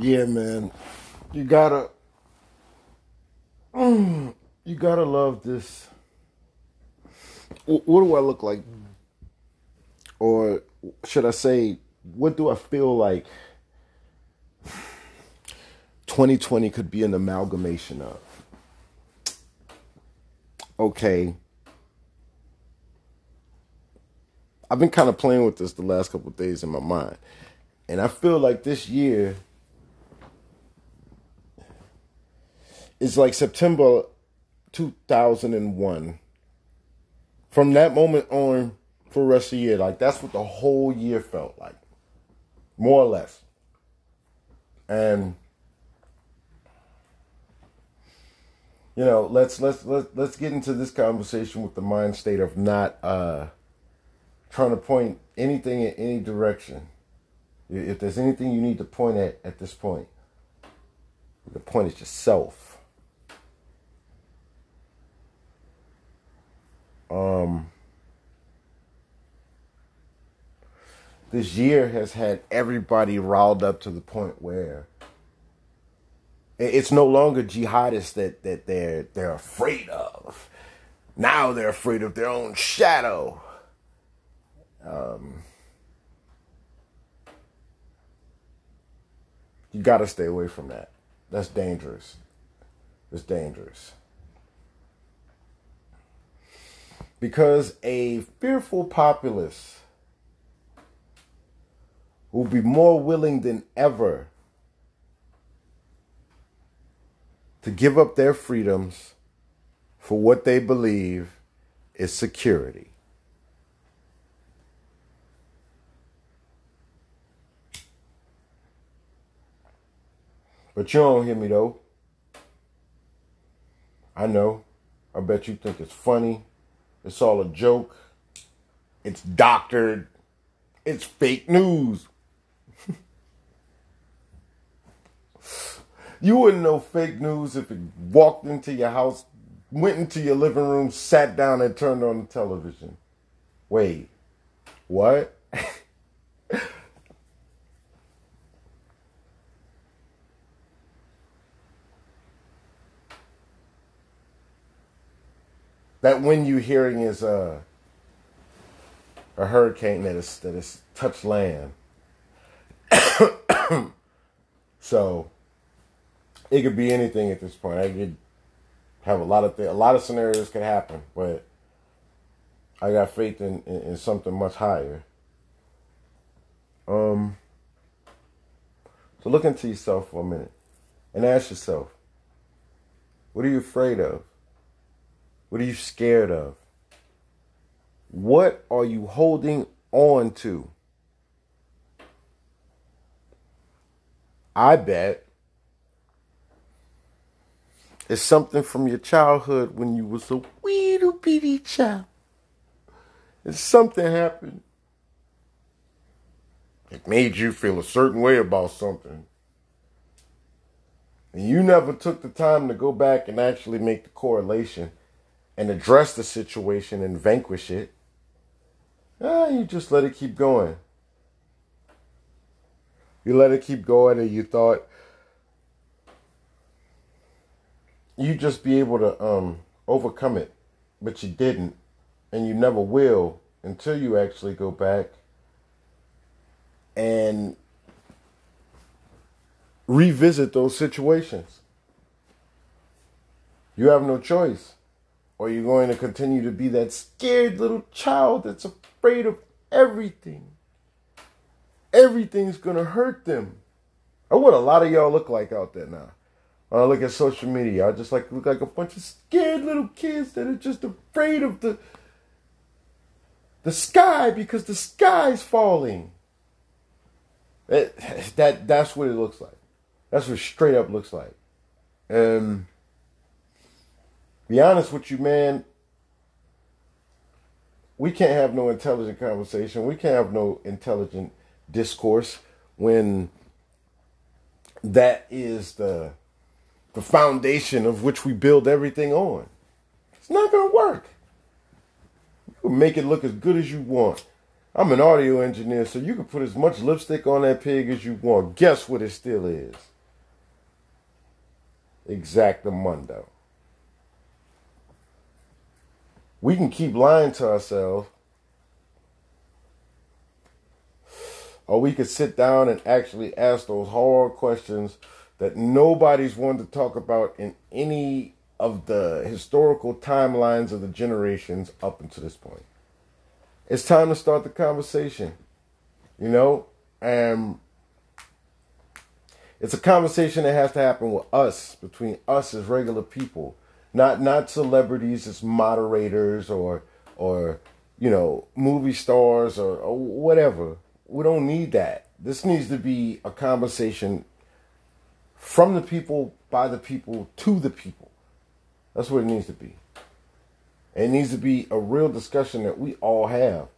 Yeah, man. You gotta, mm, you gotta love this. Wh- What do I look like? Or should I say, what do I feel like 2020 could be an amalgamation of? Okay. I've been kind of playing with this the last couple days in my mind. And I feel like this year is like September 2001. From that moment on for the rest of the year, like that's what the whole year felt like. More or less. And you know, let's let's let's let's get into this conversation with the mind state of not uh trying to point anything in any direction. If there's anything you need to point at at this point, you point at yourself. Um, this year has had everybody riled up to the point where it's no longer jihadists that, that they're they're afraid of. Now they're afraid of their own shadow. Um, you got to stay away from that. That's dangerous. It's dangerous. Because a fearful populace will be more willing than ever to give up their freedoms for what they believe is security. But you don't hear me though. I know. I bet you think it's funny. It's all a joke. It's doctored. It's fake news. you wouldn't know fake news if it walked into your house, went into your living room, sat down, and turned on the television. Wait, what? That when you hearing is a a hurricane that is that has touched land. so it could be anything at this point. I could have a lot of th- a lot of scenarios could happen, but I got faith in, in, in something much higher. Um. So look into yourself for a minute and ask yourself, what are you afraid of? What are you scared of? What are you holding on to? I bet it's something from your childhood when you was a wee little bitty child. And something happened. It made you feel a certain way about something. And you never took the time to go back and actually make the correlation and address the situation and vanquish it. Ah, you just let it keep going. You let it keep going, and you thought you just be able to um, overcome it, but you didn't, and you never will until you actually go back and revisit those situations. You have no choice. Or you're going to continue to be that scared little child that's afraid of everything. Everything's going to hurt them. Or what a lot of y'all look like out there now. When I look at social media, I just like look like a bunch of scared little kids that are just afraid of the the sky because the sky's falling. That, that that's what it looks like. That's what straight up looks like. And be honest with you, man. We can't have no intelligent conversation. We can't have no intelligent discourse when that is the the foundation of which we build everything on. It's not gonna work. You can make it look as good as you want. I'm an audio engineer, so you can put as much lipstick on that pig as you want. Guess what it still is? Exactamundo. We can keep lying to ourselves, or we could sit down and actually ask those hard questions that nobody's wanted to talk about in any of the historical timelines of the generations up until this point. It's time to start the conversation, you know, and it's a conversation that has to happen with us, between us as regular people, not not celebrities as moderators or or you know movie stars or, or whatever. We don't need that. This needs to be a conversation from the people, by the people, to the people. That's what it needs to be. It needs to be a real discussion that we all have.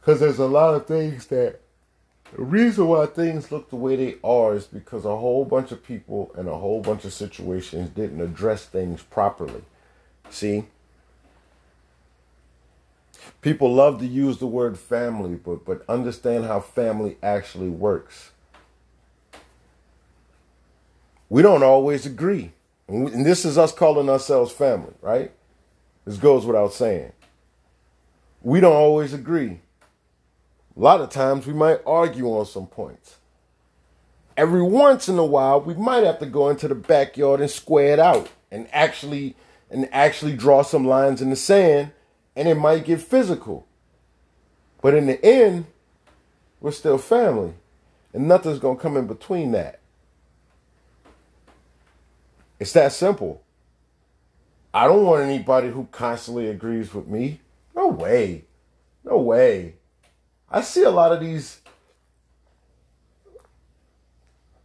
Because there's a lot of things that the reason why things look the way they are is because a whole bunch of people and a whole bunch of situations didn't address things properly. See? People love to use the word family, but but understand how family actually works. We don't always agree. And this is us calling ourselves family, right? This goes without saying. We don't always agree. A lot of times we might argue on some points. Every once in a while, we might have to go into the backyard and square it out and actually and actually draw some lines in the sand, and it might get physical. But in the end, we're still family, and nothing's gonna come in between that. It's that simple. I don't want anybody who constantly agrees with me. No way. No way. I see a lot of these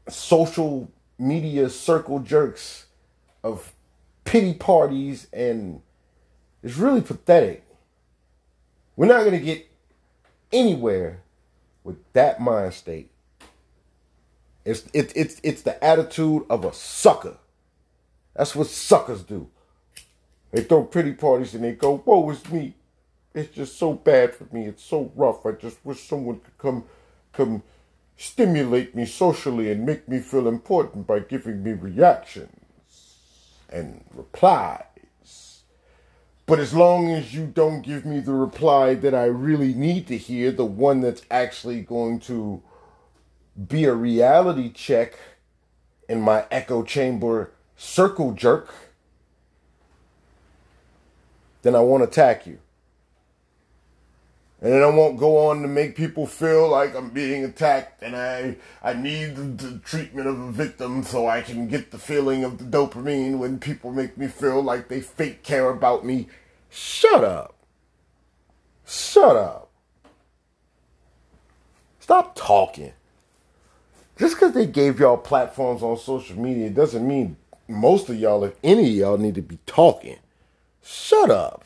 social media circle jerks of pity parties, and it's really pathetic. We're not going to get anywhere with that mind state. It's, it, it's, it's the attitude of a sucker. That's what suckers do. They throw pity parties and they go, Woe is me it's just so bad for me. It's so rough. I just wish someone could come, come stimulate me socially and make me feel important by giving me reactions and replies. But as long as you don't give me the reply that I really need to hear, the one that's actually going to be a reality check in my echo chamber circle jerk, then I won't attack you. And then I won't go on to make people feel like I'm being attacked and I, I need the, the, treatment of a victim so I can get the feeling of the dopamine when people make me feel like they fake care about me. Shut up. Shut up. Stop talking. Just because they gave y'all platforms on social media doesn't mean most of y'all, if any of y'all, need to be talking. Shut up.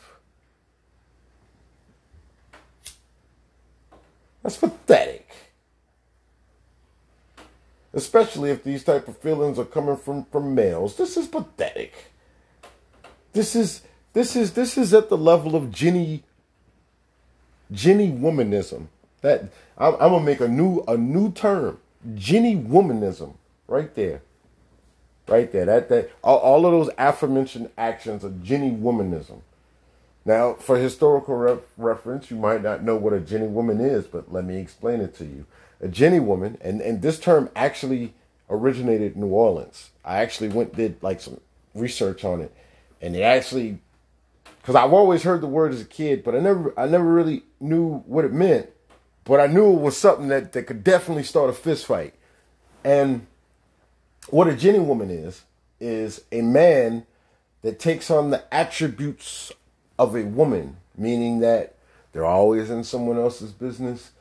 That's pathetic. Especially if these type of feelings are coming from from males. This is pathetic. This is this is this is at the level of Jenny Jenny womanism. That I'm, I'm gonna make a new a new term. Jenny womanism. Right there. Right there. That that all, all of those aforementioned actions are Jenny womanism. Now, for historical re- reference, you might not know what a Jenny woman is, but let me explain it to you. A Jenny woman, and, and this term actually originated in New Orleans. I actually went did like some research on it, and it actually, because I've always heard the word as a kid, but I never I never really knew what it meant. But I knew it was something that, that could definitely start a fist fight. And what a Jenny woman is is a man that takes on the attributes of a woman, meaning that they're always in someone else's business.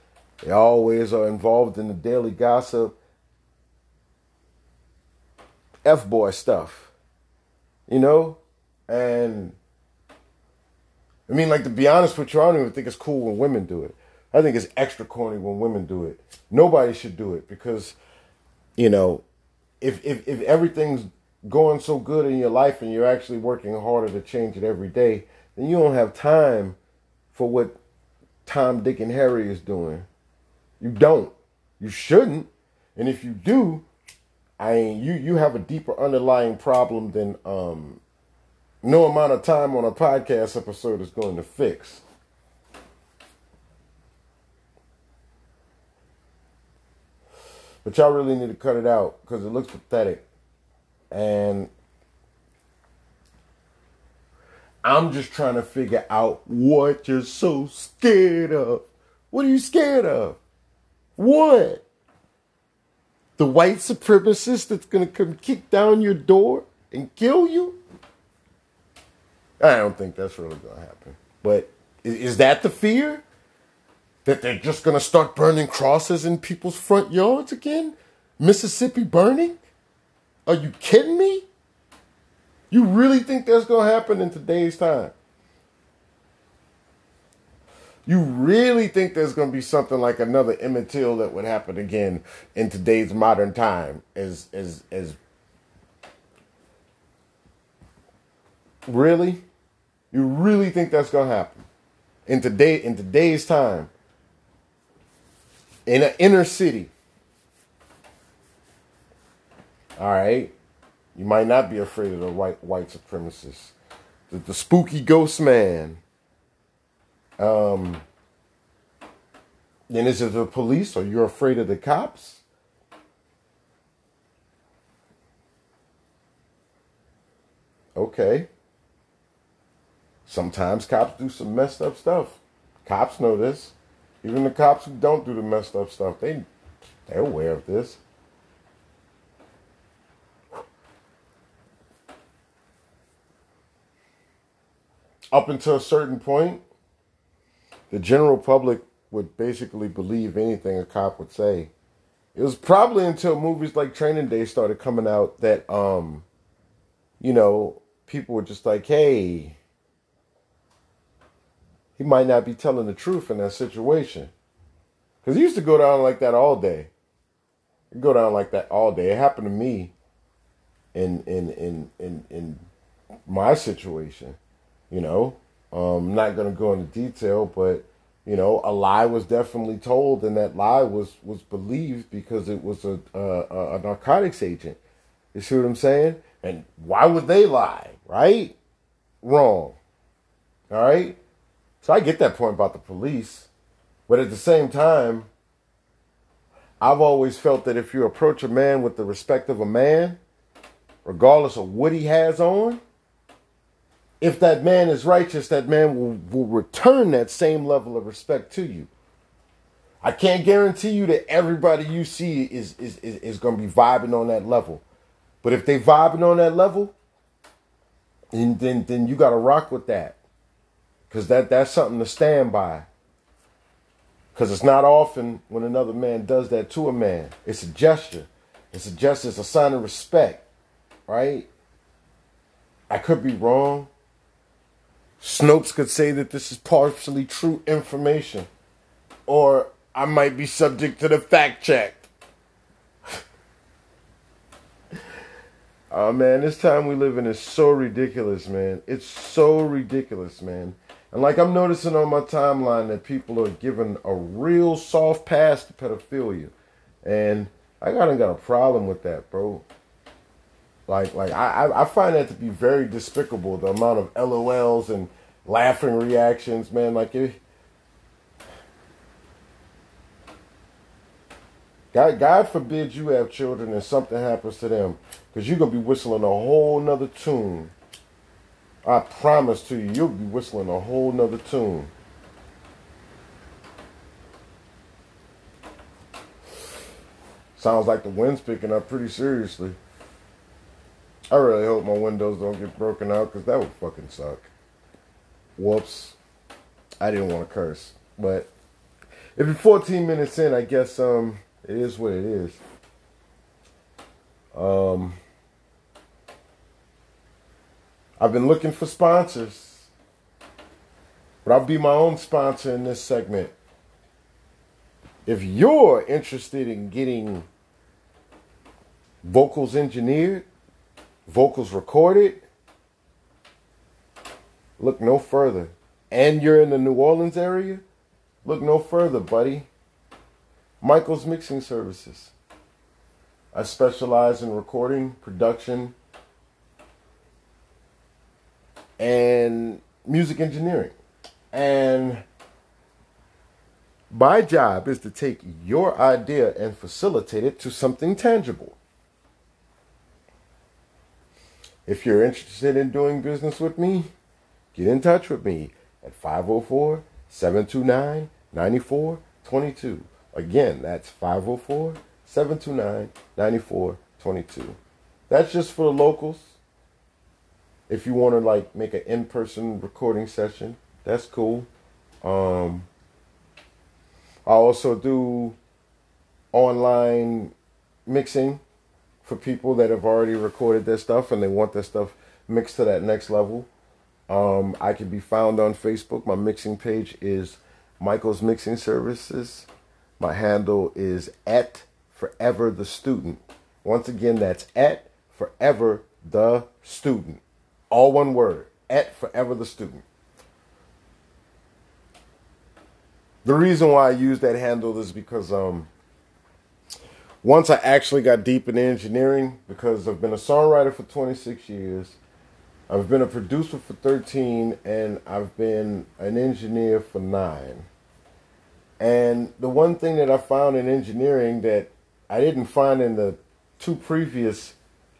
They always are involved in the daily gossip. F boy stuff. You know? And I mean, like to be honest with you, I don't even think it's cool when women do it. I think it's extra corny when women do it. Nobody should do it because, you know, if if if everything's going so good in your life and you're actually working harder to change it every day, then you don't have time for what Tom, Dick, and Harry is doing. You don't. You shouldn't. And if you do, I mean, you you have a deeper underlying problem than um, no amount of time on a podcast episode is going to fix. But y'all really need to cut it out because it looks pathetic. And I'm just trying to figure out what you're so scared of. What are you scared of? What? The white supremacist that's going to come kick down your door and kill you? I don't think that's really going to happen. But is that the fear? That they're just going to start burning crosses in people's front yards again? Mississippi burning? Are you kidding me? You really think that's going to happen in today's time? You really think there's going to be something like another Emmett Till that would happen again in today's modern time? As as as really, you really think that's going to happen in today in today's time in an inner city? All right, you might not be afraid of the white white supremacists, the, the spooky ghost man um, then is it the police? Are you afraid of the cops? Okay. Sometimes cops do some messed up stuff. Cops know this. Even the cops who don't do the messed up stuff, they they're aware of this. Up until a certain point, the general public would basically believe anything a cop would say. It was probably until movies like Training Day started coming out that, um, you know, people were just like, hey, he might not be telling the truth in that situation. Because he used to go down like that all day. He'd go down like that all day. It happened to me in in in in in my situation, you know. Um, I'm not going to go into detail, but you know, a lie was definitely told, and that lie was was believed because it was a a, a narcotics agent. You see what I'm saying? And why would they lie? Right? Wrong. All right. So I get that point about the police, but at the same time, I've always felt that if you approach a man with the respect of a man, regardless of what he has on, if that man is righteous, that man will, will return that same level of respect to you. I can't guarantee you that everybody you see is is, is, is going to be vibing on that level. But if they vibing on that level, then then, then you got to rock with that. Cuz that that's something to stand by. Cuz it's not often when another man does that to a man. It's a gesture. It's a gesture, it's a sign of respect, right? I could be wrong. Snopes could say that this is partially true information, or I might be subject to the fact check. oh man, this time we live in is so ridiculous, man. It's so ridiculous, man. And like I'm noticing on my timeline that people are giving a real soft pass to pedophilia. And I kind of got a problem with that, bro. Like, like I, I find that to be very despicable. The amount of LOLs and laughing reactions, man. Like, it, God, God forbid you have children and something happens to them, because you're gonna be whistling a whole nother tune. I promise to you, you'll be whistling a whole nother tune. Sounds like the wind's picking up pretty seriously. I really hope my windows don't get broken out because that would fucking suck. Whoops. I didn't want to curse. But if you're 14 minutes in, I guess um it is what it is. Um I've been looking for sponsors. But I'll be my own sponsor in this segment. If you're interested in getting vocals engineered, vocals recorded, look no further. And you're in the New Orleans area, Look no further, buddy. Michael's Mixing Services. I specialize in recording, production, and music engineering. And my job is to take your idea and facilitate it to something tangible. If you're interested in doing business with me, get in touch with me at 504 729 9422. Again, that's 504 729 9422. That's just for the locals. If you want to like make an in-person recording session, that's cool. Um, I also do online mixing for people that have already recorded their stuff and they want their stuff mixed to that next level. Um, I can be found on Facebook. My mixing page is Michael's Mixing Services. My handle is at Forever the Student. Once again, that's at Forever the Student. All one word. At Forever the Student. The reason why I use that handle is because um, once I actually got deep in engineering, because I've been a songwriter for 26 years, I've been a producer for 13, and I've been an engineer for nine. And the one thing that I found in engineering that I didn't find in the two previous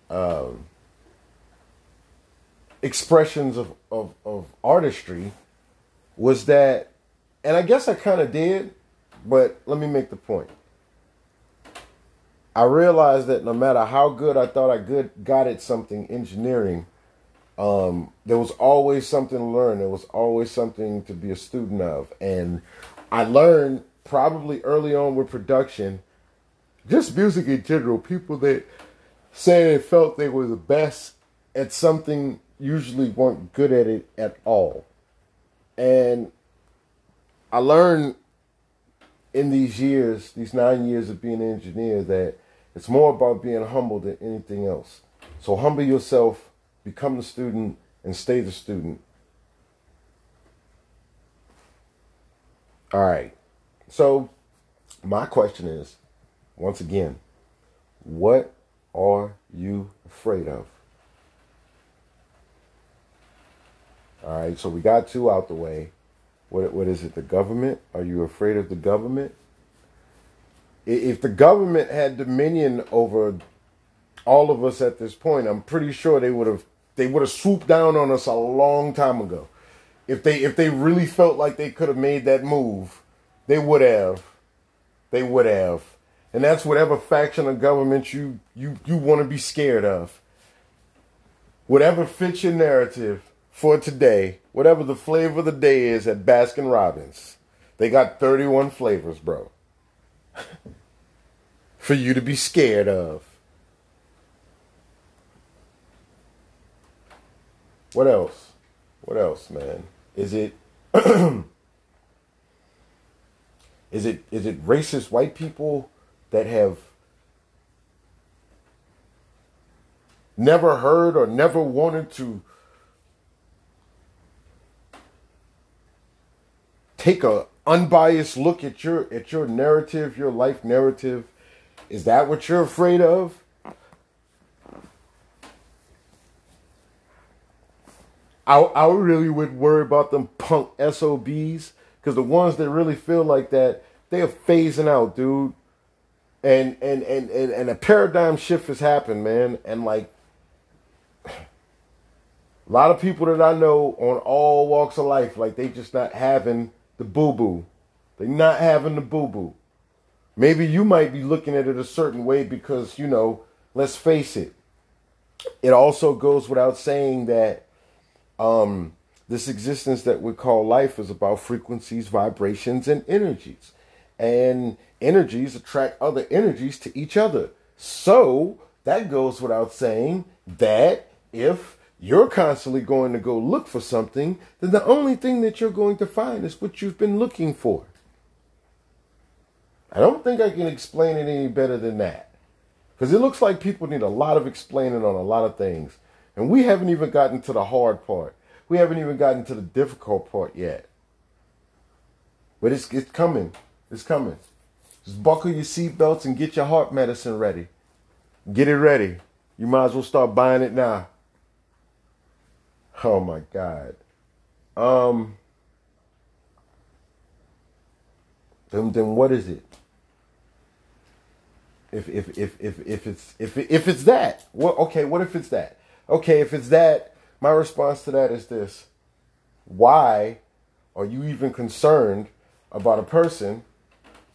um, expressions of, of, of artistry was that, and I guess I kind of did, but let me make the point. I realized that no matter how good I thought I good got at something engineering, um, there was always something to learn. There was always something to be a student of, and I learned probably early on with production, just music in general, people that say they felt they were the best at something usually weren't good at it at all. And I learned in these years, these nine years of being an engineer, that it's more about being humble than anything else. So humble yourself, become the student, and stay the student. All right. So, my question is once again, what are you afraid of? All right, so we got two out the way. What, what is it? The government? Are you afraid of the government? If the government had dominion over all of us at this point, I'm pretty sure they would have they would have swooped down on us a long time ago. If they if they really felt like they could have made that move, they would have. They would have. And that's whatever faction of government you you you want to be scared of. Whatever fits your narrative for today, whatever the flavor of the day is at Baskin Robbins. They got 31 flavors, bro. for you to be scared of. What else? What else, man? Is it Is it is it racist white people that have never heard or never wanted to take a unbiased look at your at your narrative, your life narrative? Is that what you're afraid of? I I really would worry about them punk SOBs because the ones that really feel like that, they're phasing out, dude. And and and and, and a paradigm shift has happened, man. And like a lot of people that I know on all walks of life, like they just not having the boo boo. They not having the boo boo. Maybe you might be looking at it a certain way because, you know, let's face it. It also goes without saying that um this existence that we call life is about frequencies, vibrations, and energies. And energies attract other energies to each other. So that goes without saying that if you're constantly going to go look for something, then the only thing that you're going to find is what you've been looking for. I don't think I can explain it any better than that. Because it looks like people need a lot of explaining on a lot of things. And we haven't even gotten to the hard part we haven't even gotten to the difficult part yet. But it's it's coming. It's coming. Just buckle your seatbelts and get your heart medicine ready. Get it ready. You might as well start buying it now. Oh my God. Um. Then, then what is it? If if if if if it's if if it's that, what? Okay, what if it's that? Okay, if it's that, my response to that is this: Why are you even concerned about a person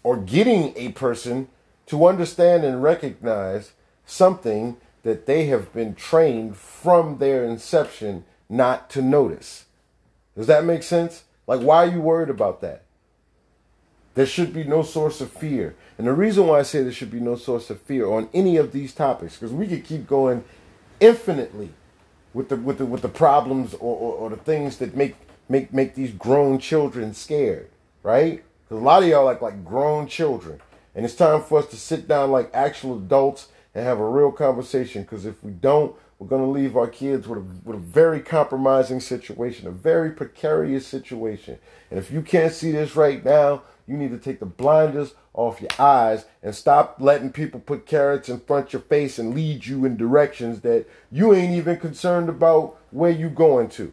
or getting a person to understand and recognize something that they have been trained from their inception not to notice? Does that make sense? Like, why are you worried about that? There should be no source of fear. And the reason why I say there should be no source of fear on any of these topics, because we could keep going infinitely with the with the with the problems or, or, or the things that make make make these grown children scared, right? Because a lot of y'all like like grown children, and it's time for us to sit down like actual adults and have a real conversation. Because if we don't, we're gonna leave our kids with a with a very compromising situation, a very precarious situation. And if you can't see this right now, you need to take the blinders off your eyes and stop letting people put carrots in front of your face and lead you in directions that you ain't even concerned about where you going to.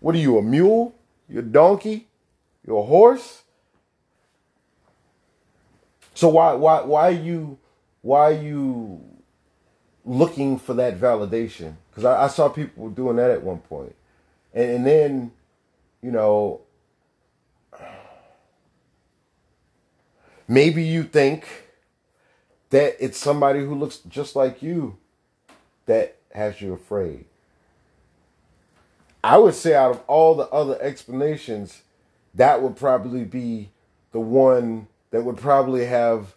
What are you, a mule? You a donkey? You a horse? So why why why are you why are you looking for that validation? Because I, I, saw people doing that at one point. And, and then, you know, Maybe you think that it's somebody who looks just like you that has you afraid. I would say, out of all the other explanations, that would probably be the one that would probably have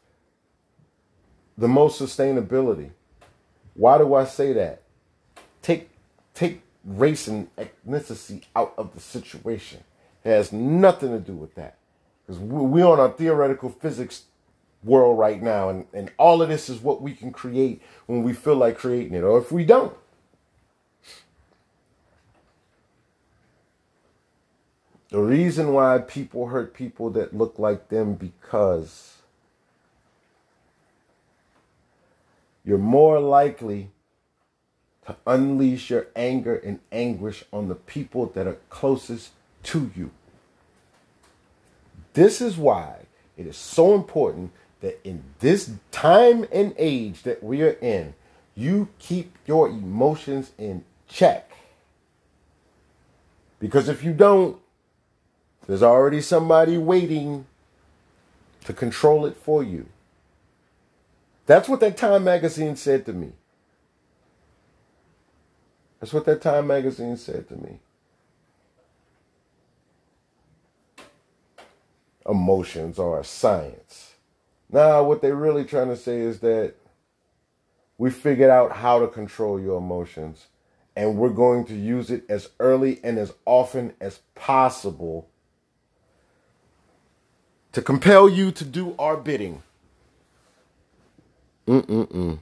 the most sustainability. Why do I say that? Take take race and ethnicity out of the situation. It has nothing to do with that. Because we're on a theoretical physics world right now, and, and all of this is what we can create when we feel like creating it, or if we don't. The reason why people hurt people that look like them because you're more likely to unleash your anger and anguish on the people that are closest to you. This is why it is so important that in this time and age that we are in, you keep your emotions in check. Because if you don't, there's already somebody waiting to control it for you. That's what that Time magazine said to me. That's what that Time magazine said to me. Emotions are a science. Now, what they're really trying to say is that we figured out how to control your emotions and we're going to use it as early and as often as possible to compel you to do our bidding. Mm-mm-mm.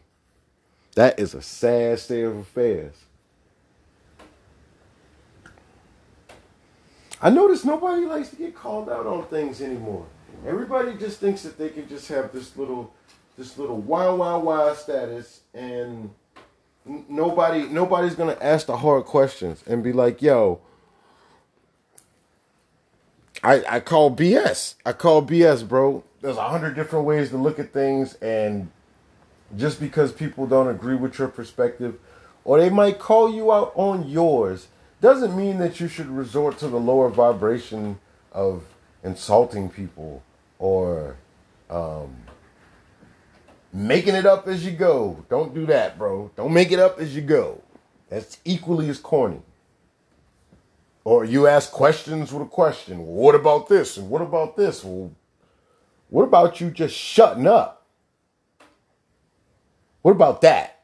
That is a sad state of affairs. I notice nobody likes to get called out on things anymore. Everybody just thinks that they can just have this little, this little wow wow wow status, and nobody nobody's gonna ask the hard questions and be like, "Yo, I I call BS. I call BS, bro. There's a hundred different ways to look at things, and just because people don't agree with your perspective, or they might call you out on yours." Doesn't mean that you should resort to the lower vibration of insulting people or um, making it up as you go. Don't do that, bro. Don't make it up as you go. That's equally as corny. Or you ask questions with a question. What about this? And what about this? Well, what about you just shutting up? What about that?